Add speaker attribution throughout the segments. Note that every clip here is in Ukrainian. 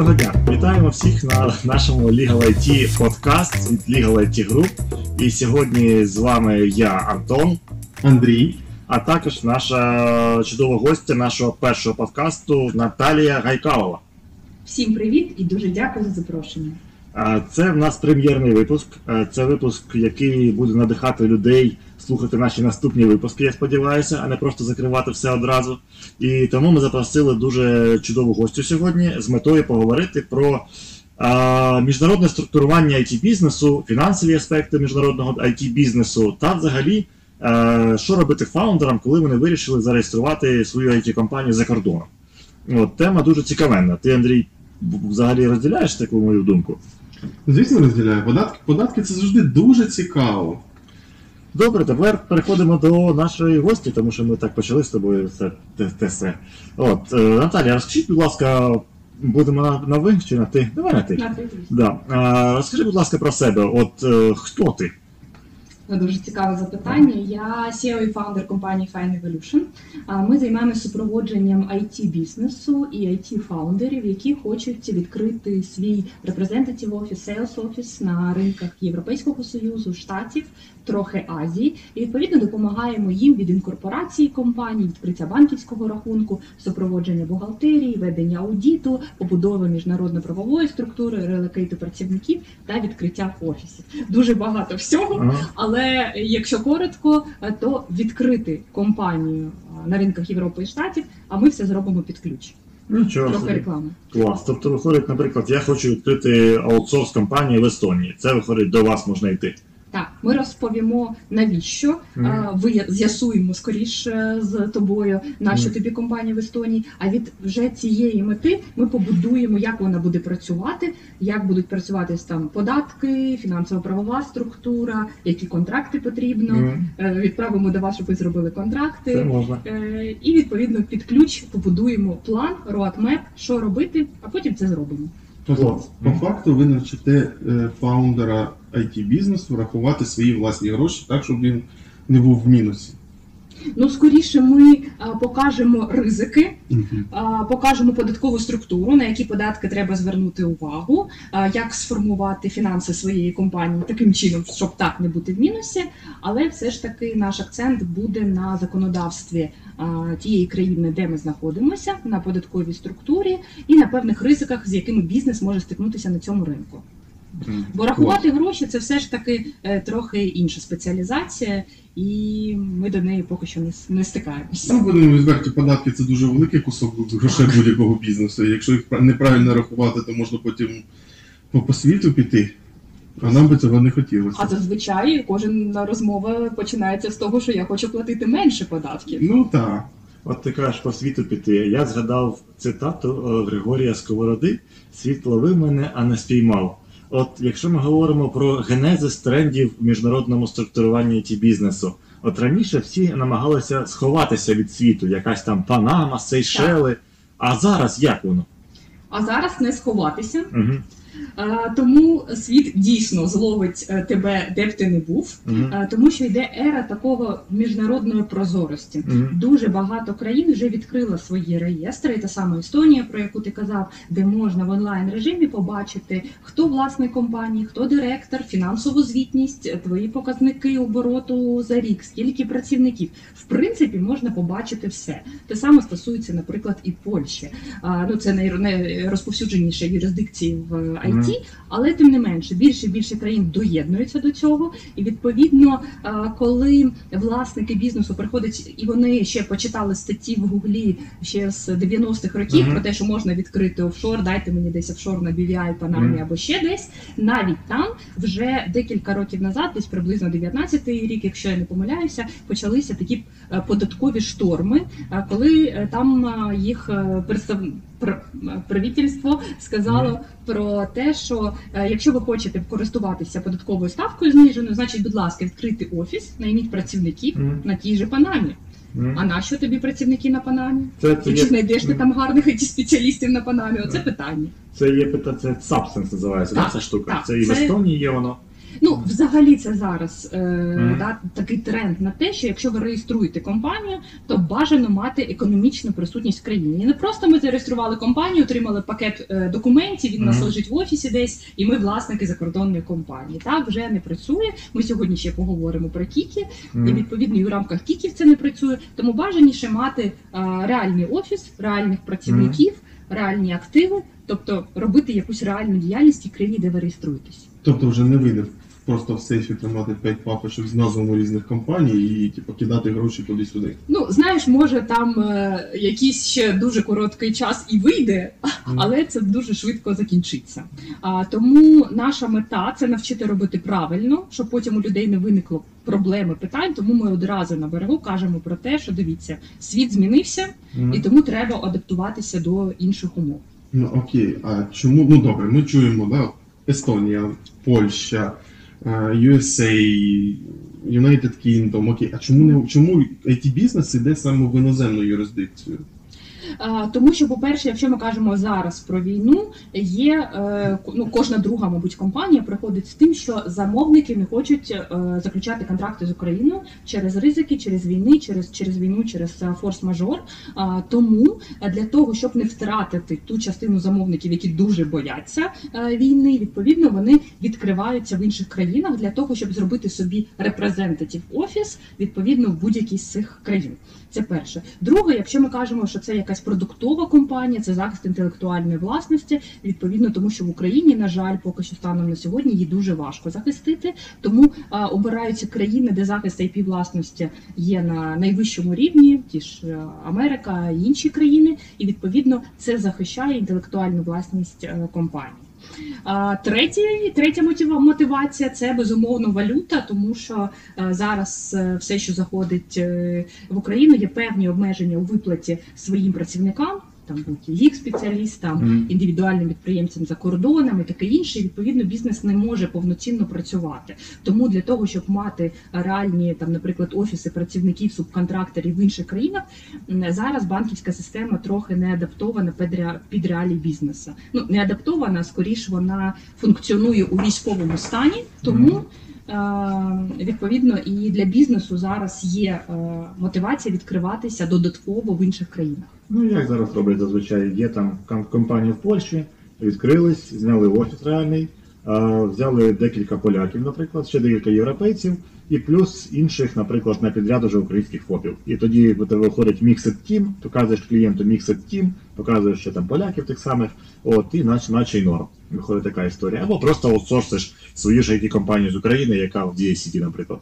Speaker 1: Доброго дня! Вітаємо всіх на нашому Legal IT подкаст від Legal IT Group. І сьогодні з вами я, Антон,
Speaker 2: Андрій.
Speaker 1: а також наша чудова гостя нашого першого подкасту Наталія Гайкалова.
Speaker 3: Всім привіт і дуже дякую за запрошення.
Speaker 1: Це в нас прем'єрний випуск. Це випуск, який буде надихати людей слухати наші наступні випуски, я сподіваюся, а не просто закривати все одразу. І тому ми запросили дуже чудову гостю сьогодні з метою поговорити про міжнародне структурування it бізнесу, фінансові аспекти міжнародного it бізнесу та взагалі. Що робити фаундерам, коли вони вирішили зареєструвати свою it компанію за кордоном? От тема дуже цікавенна. Ти, Андрій, взагалі розділяєш таку мою думку?
Speaker 2: Звісно, розділяю. Податки, податки це завжди дуже цікаво.
Speaker 1: Добре, тепер переходимо до нашої гості, тому що ми так почали з тобою це те, те все. От, е, Наталія, розкажіть, будь ласка, будемо на, на ви чи на ти? Давай на ти.
Speaker 3: На привіт.
Speaker 1: Да. А, розкажи, будь ласка, про себе. От е, хто ти?
Speaker 3: Дуже цікаве запитання. Я CEO і фаундер компанії Fine Evolution. Ми займаємося супроводженням it бізнесу і it фаундерів, які хочуть відкрити свій representative офіс, sales офіс на ринках Європейського союзу, штатів, трохи Азії. І відповідно допомагаємо їм від інкорпорації компаній, відкриття банківського рахунку, супроводження бухгалтерії, ведення аудіту, побудови міжнародно-правової структури, релокейту працівників та відкриття офісів. Дуже багато всього.
Speaker 1: Ага.
Speaker 3: Але якщо коротко, то відкрити компанію на ринках Європи і Штатів, а ми все зробимо під ключ.
Speaker 1: Нічого
Speaker 3: Трохи реклами.
Speaker 1: Клас. Тобто виходить, наприклад, я хочу відкрити аутсорс компанію в Естонії. Це виходить, до вас можна йти.
Speaker 3: Так, ми розповімо навіщо. А, Ви з'ясуємо скоріше з тобою, нащо
Speaker 1: Мгм.
Speaker 3: тобі компанія в Естонії. А від вже цієї мети ми побудуємо, як вона буде працювати, як будуть працювати там податки, фінансово-правова структура, які контракти потрібно. Е, Відправимо до вас, щоб ви зробили контракти.
Speaker 1: Це можна.
Speaker 3: Е, І відповідно під ключ побудуємо план, roadmap, що робити, а потім це зробимо.
Speaker 2: Тобто, по факту, ви навчите е, фаундера it бізнесу рахувати свої власні гроші так, щоб він не був в мінусі.
Speaker 3: Ну скоріше ми а, покажемо ризики, а, покажемо податкову структуру, на які податки треба звернути увагу, а, як сформувати фінанси своєї компанії таким чином, щоб так не бути в мінусі. Але все ж таки наш акцент буде на законодавстві а, тієї країни, де ми знаходимося, на податковій структурі і на певних ризиках, з якими бізнес може стикнутися на цьому ринку. Бо рахувати гроші це все ж таки е, трохи інша спеціалізація, і ми до неї поки що не, не стикаємося.
Speaker 2: Ну, будемо відверті, податки це дуже великий кусок грошей будь-якого бізнесу. І Якщо їх пра- неправильно рахувати, то можна потім по, по світу піти. А нам би цього не хотілося.
Speaker 3: А зазвичай кожна розмова починається з того, що я хочу платити менше податків.
Speaker 2: Ну так.
Speaker 1: От ти кажеш по світу піти. Я згадав цитату е, Григорія Сковороди: Світ ловив мене, а не спіймав. От якщо ми говоримо про генезис трендів в міжнародному структуруванні ті бізнесу, от раніше всі намагалися сховатися від світу, якась там Панама, Сейшели. А зараз як воно?
Speaker 3: А зараз не сховатися.
Speaker 1: Угу.
Speaker 3: Тому світ дійсно зловить е, тебе, де б ти не був,
Speaker 1: Угу.
Speaker 3: тому що йде ера такого міжнародної прозорості.
Speaker 1: Угу.
Speaker 3: Дуже багато країн вже відкрила свої реєстри. Та саме Естонія, про яку ти казав, де можна в онлайн режимі побачити, хто власник компанії, хто директор, фінансову звітність, твої показники обороту за рік, скільки працівників. В принципі, можна побачити все. Те саме стосується, наприклад, і Польщі. Ну це най- найрозповсюдженіші юрисдикції в IT, але тим не менше більше і більше країн доєднуються до цього, і відповідно, коли власники бізнесу приходять і вони ще почитали статті в Гуглі ще з 90-х років про те, що можна відкрити офшор, дайте мені десь офшор на BVI, Панамі або ще десь. Навіть там вже декілька років назад, десь приблизно 19-й рік, якщо я не помиляюся, почалися такі е, податкові шторми, е, коли е, там е, їх е, представ... пр- правительство сказало про те, що е, якщо ви хочете користуватися податковою ставкою зниженою, значить, будь ласка, відкрити офіс, найміть працівників на тій же Панамі.
Speaker 1: Мгм.
Speaker 3: А нащо тобі працівники на Панамі?
Speaker 1: Це, це,
Speaker 3: чи
Speaker 1: є,
Speaker 3: знайдеш ти там гарних it спеціалістів на Панамі? Оце питання.
Speaker 1: це є пита- це Substance називається,
Speaker 3: Так,
Speaker 1: да, ця штука.
Speaker 3: так,
Speaker 1: це і в Естонії є воно.
Speaker 3: Ну, взагалі, це зараз е,
Speaker 1: Мгм.
Speaker 3: да, такий тренд на те, що якщо ви реєструєте компанію, то бажано мати економічну присутність в країні. Не просто ми зареєстрували компанію, отримали пакет е, документів, він у нас лежить в офісі десь, і ми власники закордонної компанії. Так вже не працює. Ми сьогодні ще поговоримо про Кікі. І відповідно і в рамках кіків це не працює. Тому бажаніше мати е, реальний офіс, реальних працівників, реальні активи, тобто робити якусь реальну діяльність в країні, де ви реєструєтесь.
Speaker 2: Тобто вже не вийде просто в сейфі тримати 5 папочок з назвами різних компаній і типу, кидати гроші туди-сюди.
Speaker 3: Ну, знаєш, може там е, якийсь ще дуже короткий час і вийде, але це дуже швидко закінчиться. А тому наша мета це навчити робити правильно, щоб потім у людей не виникло проблеми питань. Тому ми одразу на берегу кажемо про те, що дивіться, світ змінився,
Speaker 1: Мгм.
Speaker 3: і тому треба адаптуватися до інших умов.
Speaker 2: Ну окей, а чому? Ну добре, ми чуємо, да, Естонія, Польща, USA, United Kingdom, окей. А чому не чому it бізнес іде саме в іноземну юрисдикцію?
Speaker 3: Тому що, по-перше, якщо ми кажемо зараз про війну, є е, ну, кожна друга, мабуть, компанія приходить з тим, що замовники не хочуть е, заключати контракти з Україною через ризики, через війни, через, через війну, через е, форс-мажор. Тому для того, щоб не втратити ту частину замовників, які дуже бояться війни, відповідно вони відкриваються в інших країнах для того, щоб зробити собі репрезентатив офіс відповідно в будь-якій з цих країн. Це перше. Друге, якщо ми кажемо, що це якась продуктова компанія, це захист інтелектуальної власності, відповідно, тому що в Україні, на жаль, поки що станом на сьогодні її дуже важко захистити. Тому а, обираються країни, де захист IP власності є на найвищому рівні, ті ж е, Америка інші країни, і відповідно це захищає інтелектуальну власність е, компанії. Третє, третя мотивація це безумовно валюта, тому що е, зараз е, все, що заходить е, в Україну, є певні обмеження у виплаті своїм працівникам. Там будь їх спеціалістам,
Speaker 1: Мгм.
Speaker 3: індивідуальним підприємцям за кордоном і таке інше. І, Відповідно, бізнес не може повноцінно працювати. Тому для того, щоб мати реальні там, наприклад, офіси працівників, субконтракторів в інших країнах, зараз банківська система трохи не адаптована під ре- під реалії бізнесу. Ну не адаптована, скоріш вона функціонує у військовому стані, тому. е, Відповідно, і для бізнесу зараз є е, мотивація відкриватися додатково в інших країнах.
Speaker 1: Ну, як зараз роблять зазвичай, є там ком- компанії в Польщі, відкрились, зняли офіс реальний, взяли декілька поляків, наприклад, ще декілька європейців, і плюс інших, наприклад, на підряд уже українських ФОПів. І тоді виходить Mixed Team, показуєш клієнту Mixed Team, показуєш ще там поляків тих самих, от, і наче, наче й норм. Виходить така історія. Або просто аутсорсиш свою ж it компанію з України, яка в DSCT, наприклад.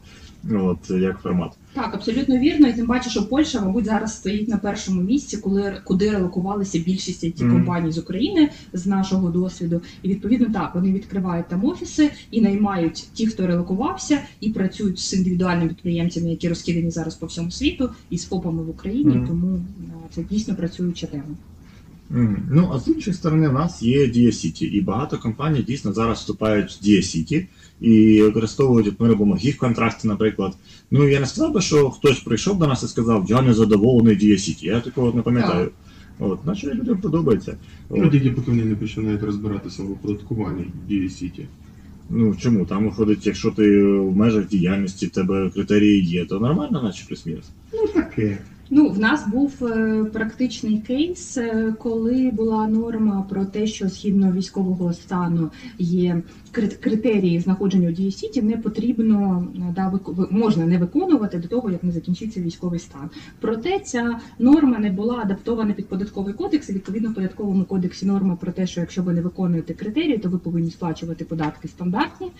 Speaker 1: От, як формат.
Speaker 3: Так, абсолютно вірно, і тим паче, що Польща, мабуть, зараз стоїть на першому місці, коли куди релокувалися більшість it компаній з України з нашого досвіду. І відповідно так вони відкривають там офіси і наймають ті, хто релокувався, і працюють з індивідуальними підприємцями, які розкидані зараз по всьому світу, і з ФОПами в Україні.
Speaker 1: Мгм.
Speaker 3: Тому е, це дійсно працююча тема.
Speaker 1: Ну, а з іншої сторони, в нас є Дія City, і багато компаній дійсно зараз вступають в Дія City і використовують, от ми робимо гіг контракти, наприклад. Ну, я не сказав би, що хтось прийшов до нас і сказав, я не задоволений Дія City. Я такого не пам'ятаю. От, наче людям подобається.
Speaker 2: Ну,
Speaker 1: От.
Speaker 2: поки вони не починають розбиратися в оподаткуванні Дії City.
Speaker 1: Ну чому? Там виходить, якщо ти в межах діяльності, в тебе критерії є, то нормально, наче плюс-мінус.
Speaker 2: Ну таке.
Speaker 3: Ну, в нас був е, практичний кейс, е, коли була норма про те, що згідно військового стану є критерії знаходження у дії сіті, не потрібно е, да, можна не виконувати до того, як не закінчиться військовий стан. Проте ця норма не була адаптована під податковий кодекс. І відповідно в податковому кодексі норма про те, що якщо ви не виконуєте критерії, то ви повинні сплачувати податки стандартні.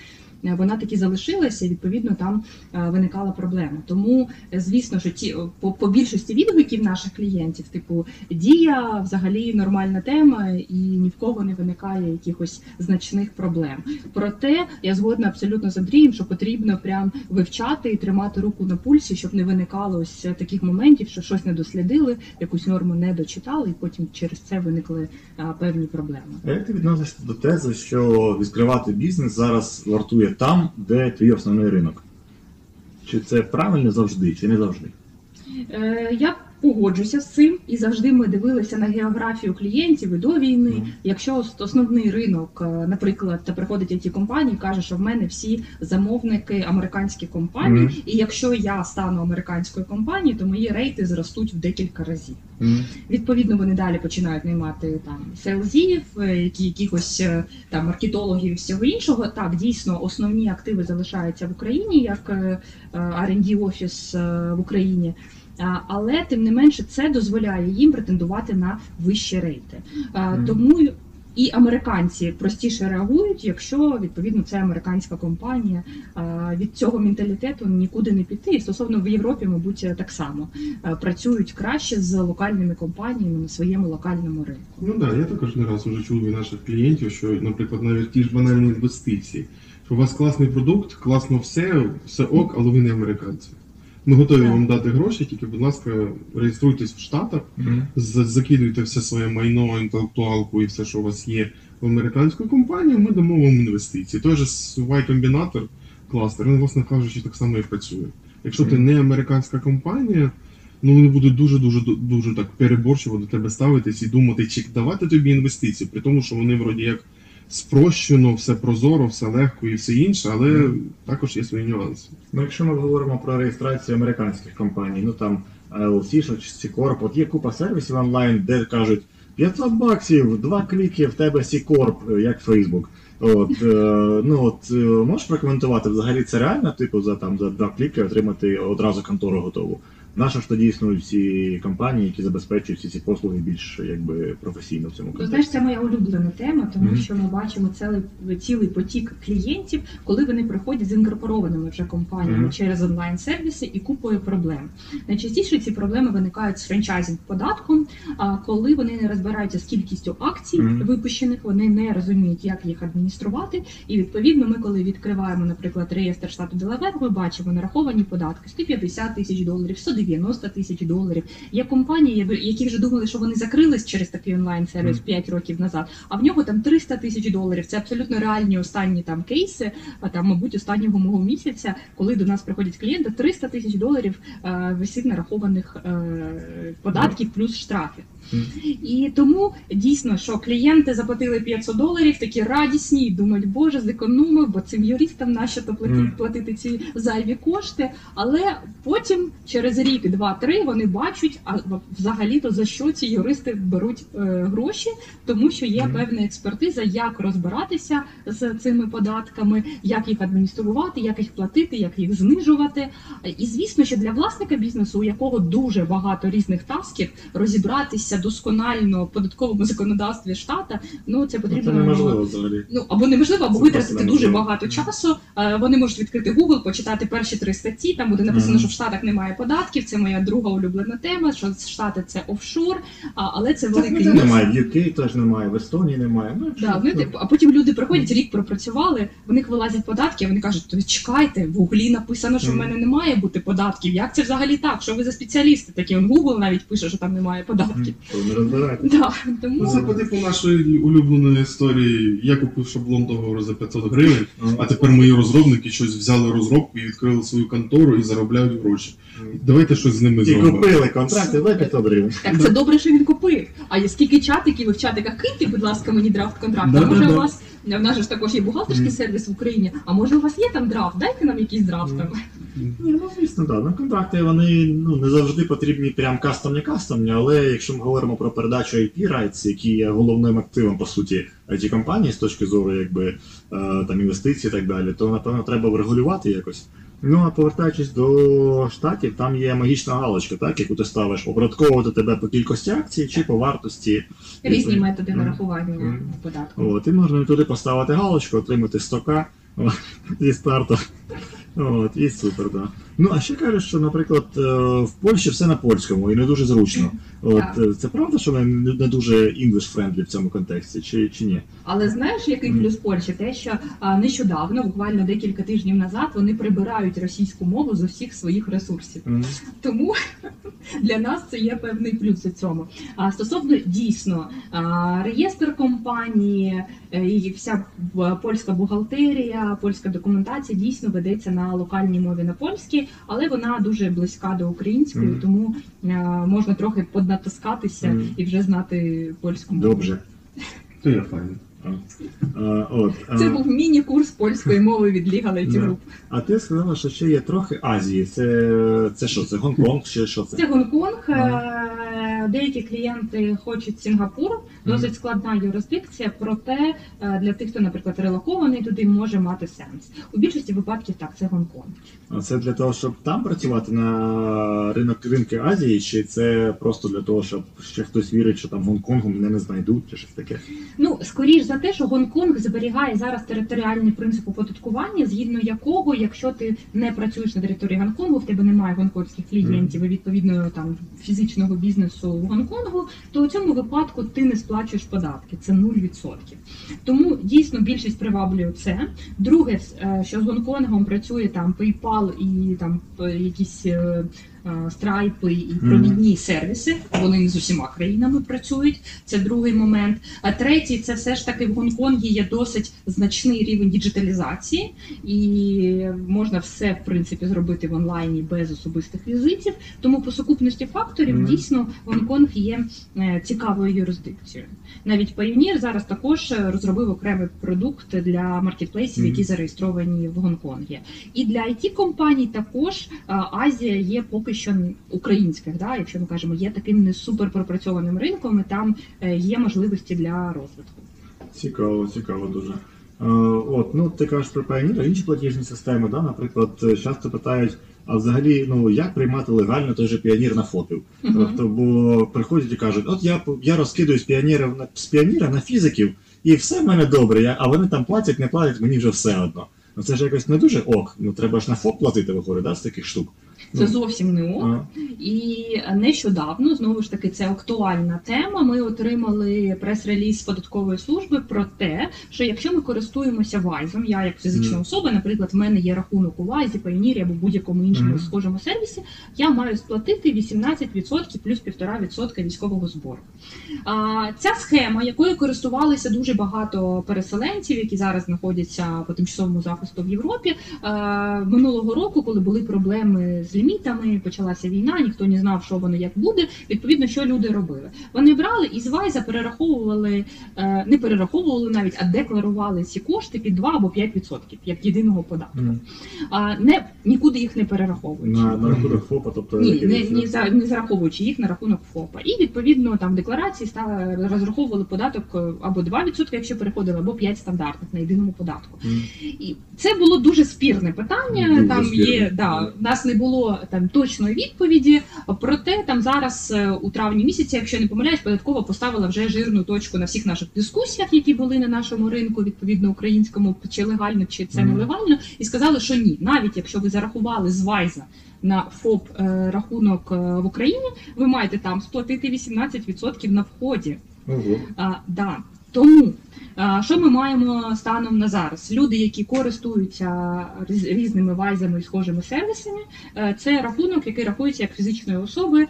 Speaker 3: Е, Вона таки залишилася, і відповідно там е, виникала проблема. Тому е, звісно, що ті по, по більшості відгуків наших клієнтів, типу дія, взагалі нормальна тема, і ні в кого не виникає якихось значних проблем. Проте я згодна абсолютно з Андрієм, що потрібно прям вивчати і тримати руку на пульсі, щоб не виникало ось таких моментів, що щось не дослідили, якусь норму не дочитали, і потім через це виникли певні проблеми.
Speaker 1: А як ти відносишся до тези, що відкривати бізнес зараз вартує там, де твій основний ринок? Чи це правильно завжди, чи не завжди?
Speaker 3: Е, Я Погоджуся з цим, і завжди ми дивилися на географію клієнтів і до війни.
Speaker 1: Мгм.
Speaker 3: Якщо основний ринок, е, наприклад, та приходить it компанії, каже, що в мене всі замовники американські компанії,
Speaker 1: Мгм.
Speaker 3: і якщо я стану американською компанією, то мої рейти зростуть в декілька разів.
Speaker 1: Мгм.
Speaker 3: Відповідно, вони далі починають наймати там селзів, е, які якихось е, там маркетологів і всього іншого. Так, дійсно, основні активи залишаються в Україні, як R&D офіс в Україні. Але тим не менше це дозволяє їм претендувати на вищі рейти. Тому і американці простіше реагують, якщо відповідно це американська компанія. Від цього менталітету нікуди не піти. І стосовно в Європі, мабуть, так само працюють краще з локальними компаніями на своєму локальному ринку.
Speaker 2: Ну так, да, я також не раз уже чув від наших клієнтів, що, наприклад, навіть ті ж банальні інвестиції, що у вас класний продукт, класно все, все ок, але ви не американці. Ми готові
Speaker 3: Так.
Speaker 2: вам дати гроші, тільки, будь ласка, реєструйтесь в Штатах, закидуйте все своє майно, інтелектуалку і все, що у вас є в американську компанію, ми дамо вам інвестиції. Той же с- Y-комбінатор, кластер, він, власне кажучи, так само і працює. Якщо ти не американська компанія, ну вони будуть дуже дуже дуже так переборчиво до тебе ставитись і думати, чи давати тобі інвестиції, при тому, що вони вроді як спрощено, все прозоро, все легко і все інше, але
Speaker 1: Мгм.
Speaker 2: також є свої нюанси.
Speaker 1: Ну, якщо ми говоримо про реєстрацію американських компаній, ну там що чи C-Corp, от є купа сервісів онлайн, де кажуть 500 баксів, два кліки, в тебе C-Corp, е, як Facebook. От, е, ну от е, можеш прокоментувати, взагалі це реально, типу, за там за два кліки отримати одразу контору готову. Наша ж тоді існують всі компанії, які забезпечують всі ці послуги більш якби професійно в цьому
Speaker 3: Ну,
Speaker 1: контексті.
Speaker 3: знаєш, це моя улюблена тема, тому
Speaker 1: Мгм.
Speaker 3: що ми бачимо цілий, цілий потік клієнтів, коли вони приходять з інкорпорованими вже компаніями
Speaker 1: Мгм.
Speaker 3: через онлайн-сервіси і купою проблем. Найчастіше ці проблеми виникають з franchise податком, а коли вони не розбираються з кількістю акцій
Speaker 1: Мгм.
Speaker 3: випущених, вони не розуміють, як їх адмініструвати. І відповідно, ми, коли відкриваємо, наприклад, реєстр штату Делавер, ми бачимо нараховані податки 150 тисяч доларів, 190 тисяч доларів. Є компанії, які вже думали, що вони закрились через такий онлайн-сервіс
Speaker 1: Мгм.
Speaker 3: 5 років назад, а в нього там 300 тисяч доларів. Це абсолютно реальні останні там кейси, а там, мабуть, останнього мого місяця, коли до нас приходять клієнти, 300 тисяч доларів е, висить нарахованих е, податків плюс штрафів. І тому дійсно, що клієнти заплатили 500 доларів, такі радісні, і думають, боже, зекономив, бо цим юристам нащо то платити, платити ці зайві кошти. Але потім, через рік, два-три, вони бачать, а взагалі-то за що ці юристи беруть е, гроші, тому що є певна експертиза, як розбиратися з цими податками, як їх адмініструвати, як їх платити, як їх знижувати. І звісно, що для власника бізнесу, у якого дуже багато різних тасків, розібратися досконально в податковому законодавстві штата, ну це
Speaker 1: Ну,
Speaker 3: потрібно
Speaker 1: це неможливо взагалі.
Speaker 3: Ну або неможливо, або
Speaker 1: Це
Speaker 3: витратити дуже багато часу. Е, Вони можуть відкрити Google, почитати перші три статті. Там буде написано,
Speaker 1: Мгм.
Speaker 3: що в Штатах немає податків. Це моя друга улюблена тема. Що Штати це офшор, а, але це великий
Speaker 1: ніде
Speaker 3: люкс.
Speaker 1: немає, в UK теж немає, в Естонії немає. Ну,
Speaker 3: Да, вони, типу, а потім люди приходять, рік пропрацювали, в них вилазять податки, а вони кажуть, то чекайте, в Гуглі написано, що в мене не має бути податків. Як це взагалі так? Що ви за спеціалісти такі? Он Google навіть пише, що там немає податків.
Speaker 1: То не.
Speaker 3: Да,
Speaker 2: Ну,
Speaker 3: тому
Speaker 2: це по типу нашої улюбленої історії. Я купив шаблон договору за 500 гривень, а тепер мої розробники щось взяли розробку і відкрили свою контору і заробляють гроші. Давайте щось з ними зробимо.
Speaker 1: купили контракти за 500 гривень.
Speaker 3: так це добре, що він купив. А є скільки чатиків, ви в чатиках киньте, будь ласка, мені драфт контракту.
Speaker 1: Да,
Speaker 3: а може
Speaker 1: да,
Speaker 3: у
Speaker 1: да.
Speaker 3: вас в нас же ж також є бухгалтерський сервіс в Україні. А може у вас є там драфт? Дайте нам якийсь драфт там.
Speaker 1: Ні, ну звісно, так. Ну, контракти вони ну, не завжди потрібні прям кастомні кастомні, але якщо ми говоримо про передачу IP rights, які є головним активом, по суті, it компанії з точки зору якби, е, там, інвестицій і так далі, то напевно треба врегулювати якось. Ну а повертаючись до штатів, там є магічна галочка, так, яку ти ставиш обрядковувати тебе по кількості акцій чи по вартості.
Speaker 3: Різні методи
Speaker 1: Мгм.
Speaker 3: нарахування
Speaker 1: Мгм.
Speaker 3: податку.
Speaker 1: От, і можна туди поставити галочку, отримати 100к зі старту. От, і супер, так. Ну, а ще кажуть, що, наприклад, е, в Польщі все на польському і не дуже зручно. От, е, це правда, що не, не дуже English-friendly в цьому контексті, чи, чи ні?
Speaker 3: Але знаєш, який плюс Польщі? Те, що нещодавно, буквально декілька тижнів назад, вони прибирають російську мову з усіх своїх ресурсів. Тому для нас це є певний плюс у цьому. А стосовно дійсно реєстр компанії е, і вся польська бухгалтерія, польська документація дійсно ведеться на локальній мові на польській. Але вона дуже близька до української,
Speaker 1: Мгм.
Speaker 3: тому е, можна трохи поднатискатися
Speaker 1: Мгм.
Speaker 3: і вже знати польську мову.
Speaker 1: Добре.
Speaker 2: То я файно.
Speaker 1: А, от, а,
Speaker 3: Це був міні-курс польської мови від Ліга IT
Speaker 1: а ти сказала, що ще є трохи Азії. Це, це що? Це Гонконг чи що це?
Speaker 3: Це Гонконг.
Speaker 1: Ага.
Speaker 3: Е, Деякі клієнти хочуть Сінгапур. Досить складна юрисдикція, проте е, для тих, хто, наприклад, релокований туди, може мати сенс. У більшості випадків так, це Гонконг.
Speaker 1: А це для того, щоб там працювати на ринок ринки Азії, чи це просто для того, щоб ще хтось вірить, що там Гонконгу мене не знайдуть, чи щось таке?
Speaker 3: Ну, скоріш за те, що Гонконг зберігає зараз територіальний принцип оподаткування, згідно якого, якщо ти не працюєш на території Гонконгу, в тебе немає гонконгських клієнтів і відповідно там фізичного бізнесу в Гонконгу, то у цьому випадку ти не сплачуєш податки. Це 0%. Тому дійсно більшість приваблює це. Друге, е, що з Гонконгом працює там PayPal і там е, якісь. Е, е, Страйпи і провідні сервіси, вони з усіма країнами працюють. Це другий момент. А третій це все ж таки в Гонконгі є досить значний рівень діджиталізації, і можна все в принципі зробити в онлайні без особистих візитів. Тому по сукупності факторів
Speaker 1: Мгм.
Speaker 3: дійсно Гонконг є е, цікавою юрисдикцією. Навіть Pioneer зараз також е, розробив окремий продукт для маркетплейсів, які зареєстровані в Гонконгі. І для it компаній також Азія є поки що українських. Да, якщо ми кажемо, є таким не супер пропрацьованим ринком, і там е, є можливості для розвитку.
Speaker 1: Цікаво, цікаво дуже. Е, от, ну ти кажеш про Payoneer, інші платіжні системи, да, наприклад, е, часто питають, а взагалі, ну як приймати легально той же піонір на фопів?
Speaker 3: Мгм.
Speaker 1: Тобто, бо приходять і кажуть, от я я розкидую з піонерів на з піоніра на фізиків, і все в мене добре, я, а вони там платять, не платять, мені вже все одно. Ну це ж якось не дуже ок. Ну треба ж на ФОП платити, виходить, да, з таких штук.
Speaker 3: Це
Speaker 1: Ну,
Speaker 3: зовсім не ок. І нещодавно знову ж таки це актуальна тема. Ми отримали прес-реліз податкової служби про те, що якщо ми користуємося Вайзом, я як фізична особа, наприклад, в мене є рахунок у Вайзі, Payoneer або будь-якому іншому схожому сервісі, я маю сплатити 18% плюс 1,5% військового збору. А, ця схема, якою користувалися дуже багато переселенців, які зараз знаходяться по тимчасовому захисту в Європі, е, минулого року, коли були проблеми з лімітами, почалася війна, ніхто не знав, що воно як буде. Відповідно, що люди робили? Вони брали і з Вайза перераховували, е, не перераховували навіть, а декларували ці кошти під 2 або 5% як єдиного податку. А не нікуди їх не перераховуючи.
Speaker 1: на, на рахунок ФОПа, тобто
Speaker 3: Ні, не, не, за, не зараховуючи їх на рахунок ФОПа. І відповідно там декларації стали розраховували податок е, або 2%, якщо переходили, або 5 стандартних на єдиному податку.
Speaker 1: М.
Speaker 3: І це було дуже спірне питання.
Speaker 1: Дуже
Speaker 3: там
Speaker 1: спірне.
Speaker 3: є да, у нас не було там точної відповіді. Проте там зараз е, у травні місяці, якщо не помиляюсь, податкова поставила вже жирну точку на всіх наших дискусіях, які були на нашому ринку, відповідно українському, чи легально, чи це нелегально, і сказали, що ні, навіть якщо ви зарахували з Вайза на ФОП е, рахунок е, в Україні, ви маєте там сплатити 18% на вході.
Speaker 1: Ого.
Speaker 3: А, да. Тому що ми маємо станом на зараз? Люди, які користуються різ- різними вайзами і схожими сервісами, е, це рахунок, який рахується як фізичної особи,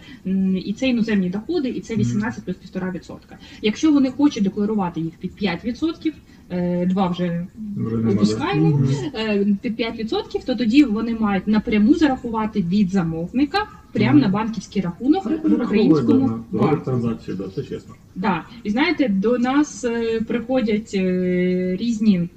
Speaker 3: і це іноземні доходи, і це 18 плюс 1,5%. Якщо вони хочуть декларувати їх під 5%, е, два вже
Speaker 1: Вже?
Speaker 3: Опускаємо. Е, під 5%, то тоді вони мають напряму зарахувати від замовника прямо на банківський рахунок в
Speaker 1: Перераховує,
Speaker 3: українському
Speaker 1: да,
Speaker 3: банку.
Speaker 1: транзакції, да, це чесно.
Speaker 3: Да. І знаєте, до нас е, приходять е, різні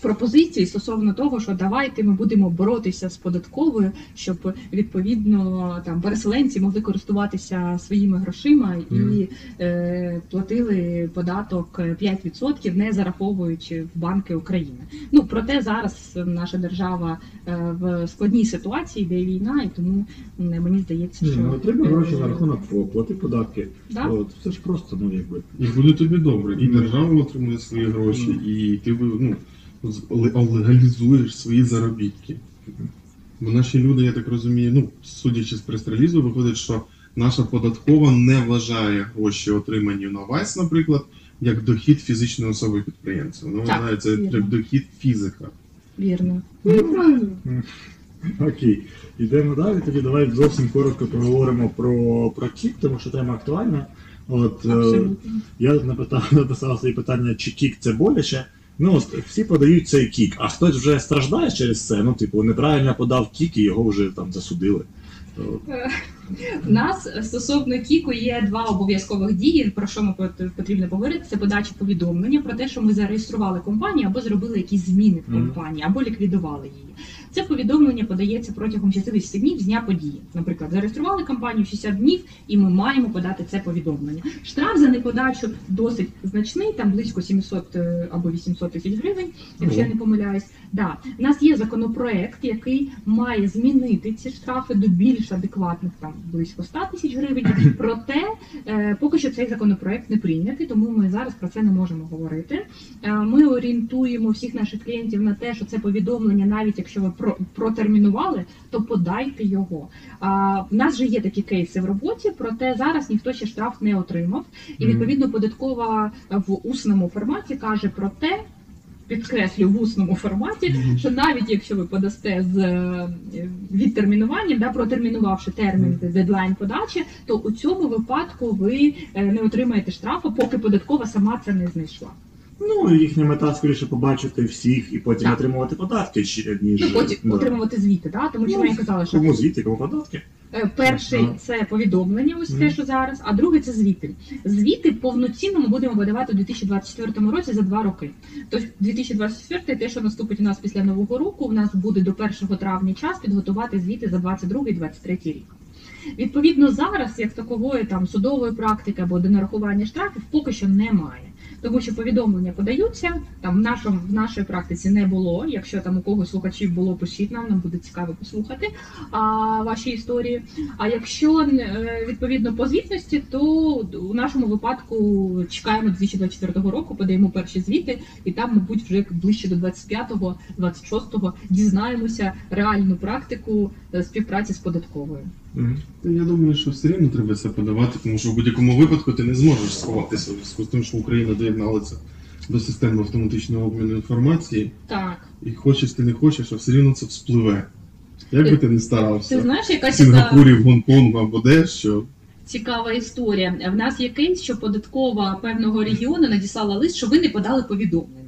Speaker 3: пропозиції стосовно того, що давайте ми будемо боротися з податковою, щоб відповідно там переселенці могли користуватися своїми грошима і
Speaker 1: Мгм.
Speaker 3: е, платили податок 5%, не зараховуючи в банки України. Ну проте зараз наша держава е, в складній ситуації, де війна, і тому мені здається, що
Speaker 1: ну отримай
Speaker 3: е,
Speaker 1: гроші на рахунок ФОП, плати податки.
Speaker 3: да?
Speaker 1: От, це ж просто, ну якби.
Speaker 2: І буде тобі добре. І держава отримує свої гроші, і ти ну, легалізуєш свої заробітки. Бо наші люди, я так розумію, ну, судячи з прес-релізу, виходить, що наша податкова не вважає гроші, отримані на Wise, наприклад, як дохід фізичної особи підприємця. Вона
Speaker 3: Так,
Speaker 2: вважає це
Speaker 3: вірно.
Speaker 2: як дохід фізика.
Speaker 3: Вірно.
Speaker 1: Правильно. Окей, йдемо далі. Тоді давай зовсім коротко поговоримо про, про КІК, тому що тема актуальна. От, е,
Speaker 3: Абсолютно.
Speaker 1: я напитав, написав свої питання, чи КІК це боляче. Ну, всі подають цей КІК, а хтось вже страждає через це. Ну, типу, неправильно подав кік і його вже там засудили. То,
Speaker 3: У нас стосовно КІКу є два обов'язкових дії, про що ми потрібно поговорити. Це подача повідомлення про те, що ми зареєстрували компанію або зробили якісь зміни в компанії, або ліквідували її. Це повідомлення подається протягом 60 днів з дня події. Наприклад, зареєстрували компанію 60 днів, і ми маємо подати це повідомлення. Штраф за неподачу досить значний, там близько 700 е, або 800 тисяч гривень, якщо я не помиляюсь. Да, у нас є законопроект, який має змінити ці штрафи до більш адекватних, там близько 100 тисяч гривень. Проте е, поки що цей законопроект не прийнятий, тому ми зараз про це не можемо говорити. Е, Ми орієнтуємо всіх наших клієнтів на те, що це повідомлення, навіть якщо ви протермінували, то подайте його. А в нас же є такі кейси в роботі, проте зараз ніхто ще штраф не отримав. І відповідно податкова в усному форматі каже про те. Підкреслю в усному форматі, що навіть якщо ви подасте з е, відтермінуванням, да, протермінувавши термін дедлайн подачі, то у цьому випадку ви е, не отримаєте штрафу, поки податкова сама це не знайшла.
Speaker 1: Ну, їхня мета скоріше побачити всіх і потім
Speaker 3: Так.
Speaker 1: отримувати податки, чи- ніж
Speaker 3: Ну потім
Speaker 1: да.
Speaker 3: отримувати звіти, да? тому що
Speaker 1: Ну,
Speaker 3: я казала, що
Speaker 1: кому звідти, кому податки.
Speaker 3: Е, Перший
Speaker 1: Ага.
Speaker 3: це повідомлення, ось те,
Speaker 1: Мгм.
Speaker 3: що зараз, а другий це звіти. Звіти повноцінно ми будемо видавати у 2024 році за два роки. Тобто 2024 те, що наступить у нас після нового року, у нас буде до 1 травня час підготувати звіти за 22-23 рік. Відповідно, зараз як такової там судової практики або до нарахування штрафів поки що немає. Тому що повідомлення подаються там в нашому в нашій практиці не було. Якщо там у когось слухачів було, пишіть нам, нам буде цікаво послухати а, ваші історії. А якщо е, відповідно по звітності, то у нашому випадку чекаємо 2024 року, подаємо перші звіти, і там, мабуть, вже ближче до 25-го, 26-го дізнаємося реальну практику е, співпраці з податковою.
Speaker 2: Я думаю, що все рівно треба це подавати, тому що в будь-якому випадку ти не зможеш сховатися в зв'язку з тим, що Україна доєдналася до системи автоматичного обміну інформації,
Speaker 3: Так,
Speaker 2: і хочеш ти не хочеш, а все рівно це вспливе. Як би ти не старався,
Speaker 3: ти
Speaker 2: знаєш,
Speaker 3: якась
Speaker 2: Сінгапурі, в Гонконгу або де, що
Speaker 3: цікава історія. В нас є кейс, що податкова певного регіону надіслала лист, що ви не подали повідомлення.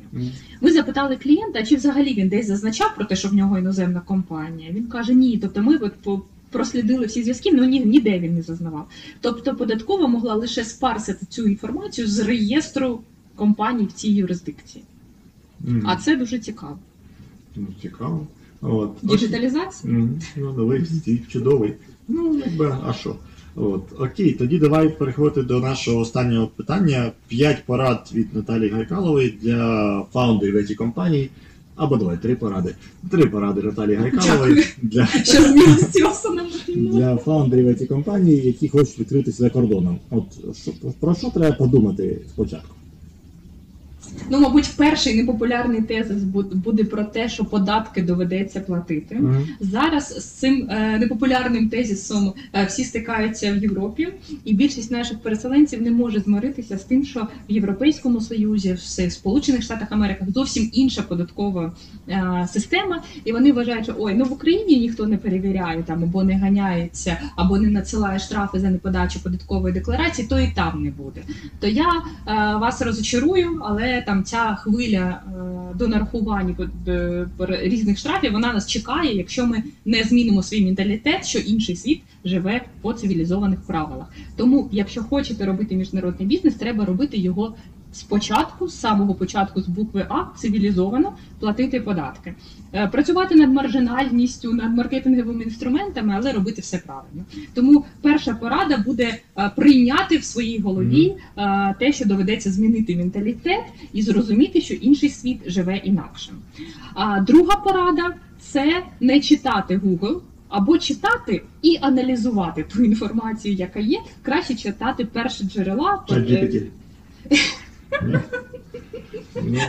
Speaker 3: Ми запитали клієнта, чи взагалі він десь зазначав про те, що в нього іноземна компанія. Він каже, ні. Тобто ми от по- прослідили всі зв'язки, але ні, ніде він не зазнавав. Тобто податкова могла лише спарсити цю інформацію з реєстру компаній в цій юрисдикції.
Speaker 1: Мгм.
Speaker 3: А це дуже цікаво.
Speaker 1: Ну, цікаво. От.
Speaker 3: Діджиталізація?
Speaker 1: Мгм. Ну, новий стіль чудовий. Ну, якби, а що? От, окей, тоді давай переходити до нашого останнього питання. П'ять порад від Наталії Гайкалової для фаундерів компаній. Або давай три поради. Три поради Наталії Гайкалової для, для фаундерів it компанії, які хочуть відкритися за кордоном. От що, про що треба подумати спочатку?
Speaker 3: Ну, мабуть, перший непопулярний тезис буде про те, що податки доведеться платити. Зараз з цим е, непопулярним тезісом е, всі стикаються в Європі, і більшість наших переселенців не може змиритися з тим, що в Європейському Союзі, в Сполучених Штатах Америки зовсім інша податкова е, система, і вони вважають, що ой, ну в Україні ніхто не перевіряє там або не ганяється, або не надсилає штрафи за неподачу податкової декларації, то і там не буде. То я е, вас розочарую, але там ця хвиля е, до нарахування по- е, різних штрафів вона нас чекає, якщо ми не змінимо свій менталітет, що інший світ живе по цивілізованих правилах. Тому, якщо хочете робити міжнародний бізнес, треба робити його. Спочатку, з самого початку, з букви А цивілізовано платити податки, Е, працювати над маржинальністю, над маркетинговими інструментами, але робити все правильно. Тому перша порада буде е, прийняти в своїй голові е, те, що доведеться змінити менталітет і зрозуміти, що інший світ живе інакше. Друга порада це не читати Google. Або читати і аналізувати ту інформацію, яка є, краще читати перші джерела.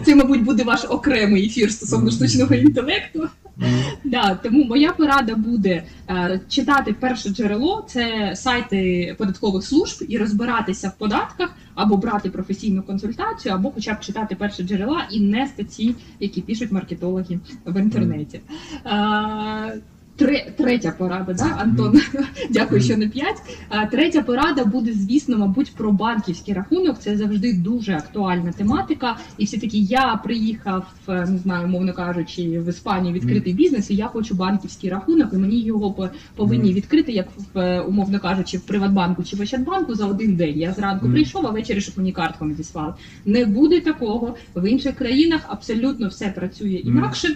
Speaker 3: Це, мабуть, буде ваш окремий ефір стосовно штучного інтелекту. Да, тому моя порада буде е, читати перше джерело, це сайти податкових служб і розбиратися в податках, або брати професійну консультацію, або хоча б читати перше джерела і не статті, які пишуть маркетологи в інтернеті. Е, Тре- третя порада, да, Антон? Дякую, що не п'ять. А, Третя порада буде, звісно, мабуть, про банківський рахунок. Це завжди дуже актуальна тематика. І все таки я приїхав, е, не знаю, мовно кажучи, в Іспанію відкрити бізнес, і я хочу банківський рахунок, і мені його по- повинні відкрити, як в е, умовно кажучи, в Приватбанку чи в Ощадбанку за один день. Я зранку прийшов, а ввечері щоб мені картку надіслали. Не буде такого в інших країнах. Абсолютно все працює інакше.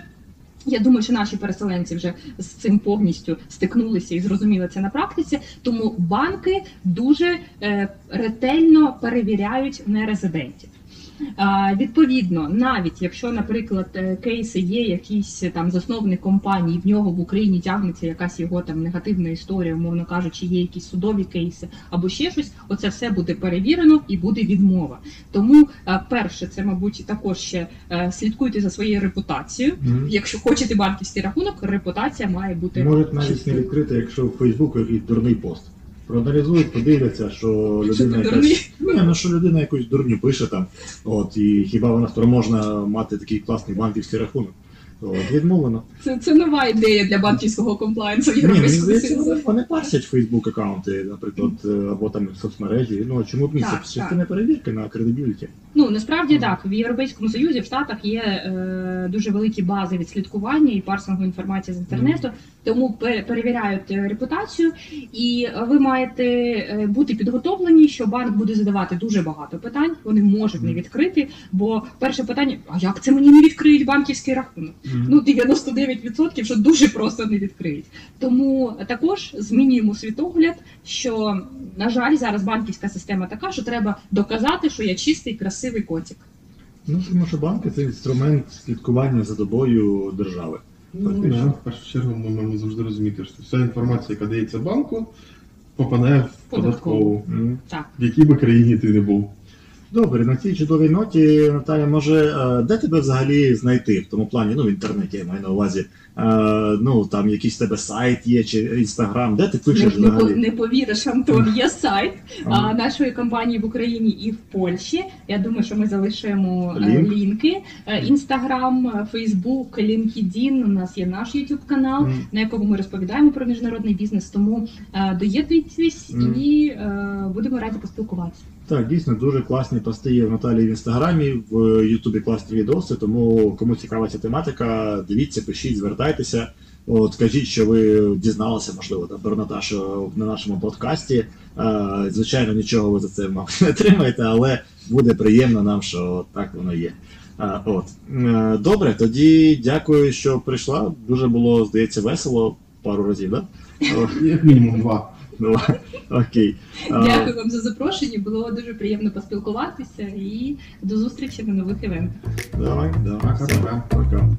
Speaker 3: Я думаю, що наші переселенці вже з цим повністю стикнулися і зрозуміли це на практиці. Тому банки дуже е, ретельно перевіряють нерезидентів. Відповідно, навіть якщо, наприклад, е, кейси є якийсь е, там засновник компанії, в нього в Україні тягнеться якась його там негативна історія, умовно кажучи, є якісь судові кейси або ще щось, оце все буде перевірено і буде відмова. Тому, е, перше, це мабуть також ще слідкуйте за своєю репутацією. Якщо хочете банківський рахунок, репутація має бути
Speaker 1: Можуть навіть не відкрити, якщо в Фейсбуку якийсь дурний пост. Проаналізують, подивляться, що людина якась. Ні, ну що людина якусь дурню пише там. От, і хіба вона спроможна мати такий класний банківський рахунок? От, відмовлено.
Speaker 3: Це, це нова ідея для банківського комплайнсу Союзі.
Speaker 1: вони- парсять Фейсбук аккаунти, наприклад, або там соцмережі. Ну чому б ні?
Speaker 3: Так,
Speaker 1: Це частина перевірки на кредибіліті.
Speaker 3: Ну насправді
Speaker 1: Мгм.
Speaker 3: так, в Європейському Союзі, в Штатах є е, дуже великі бази відслідкування і парсингу інформації з інтернету, тому перевіряють е, репутацію, і ви маєте е, бути підготовлені, що банк буде задавати дуже багато питань. Вони можуть не відкрити. Бо перше питання: а як це мені не відкриють банківський рахунок? Ну 99% що дуже просто не відкриють. Тому також змінюємо світогляд, що на жаль, зараз банківська система така, що треба доказати, що я чистий, красивий котик.
Speaker 1: Ну, тому що банки це інструмент слідкування за добою держави.
Speaker 2: Ну, да, в першу чергу ми маємо завжди розуміти, що вся інформація, яка дається банку, попадає в
Speaker 3: Податкову. Так.
Speaker 2: в якій би країні ти не був.
Speaker 1: Добре, на цій чудовій ноті, Наталя, може, е, де тебе взагалі знайти в тому плані, ну в інтернеті я маю на увазі. Е, ну там якийсь тебе сайт є чи інстаграм, де ти пишеш
Speaker 3: Не,
Speaker 1: взагалі?
Speaker 3: не повіриш, Антон, є сайт а, нашої компанії в Україні і в Польщі. Я думаю, що ми залишимо е,
Speaker 1: Лінк.
Speaker 3: лінки. Інстаграм, Фейсбук, LinkedIn, У нас є наш YouTube канал.
Speaker 1: М.
Speaker 3: на якому ми розповідаємо про міжнародний бізнес. Тому доєднуйтесь
Speaker 1: Мгм.
Speaker 3: і будемо раді поспілкуватися.
Speaker 1: Так, дійсно дуже класні пости є в Наталії в інстаграмі, в Ютубі класні відоси. Тому кому цікава ця тематика, дивіться, пишіть, звертайтеся. От кажіть, що ви дізналися, можливо, там про Наташу на нашому подкасті. Е, звичайно, нічого ви за це мабуть, не отримаєте, але буде приємно нам, що так воно є. Е, от Е, добре, тоді дякую, що прийшла. Дуже було, здається, весело пару разів. Да?
Speaker 2: Як мінімум два.
Speaker 1: Ну, окей.
Speaker 3: Дякую вам за запрошення. Було дуже приємно поспілкуватися і до зустрічі на нових івентах.
Speaker 1: Давай, давай. Пока.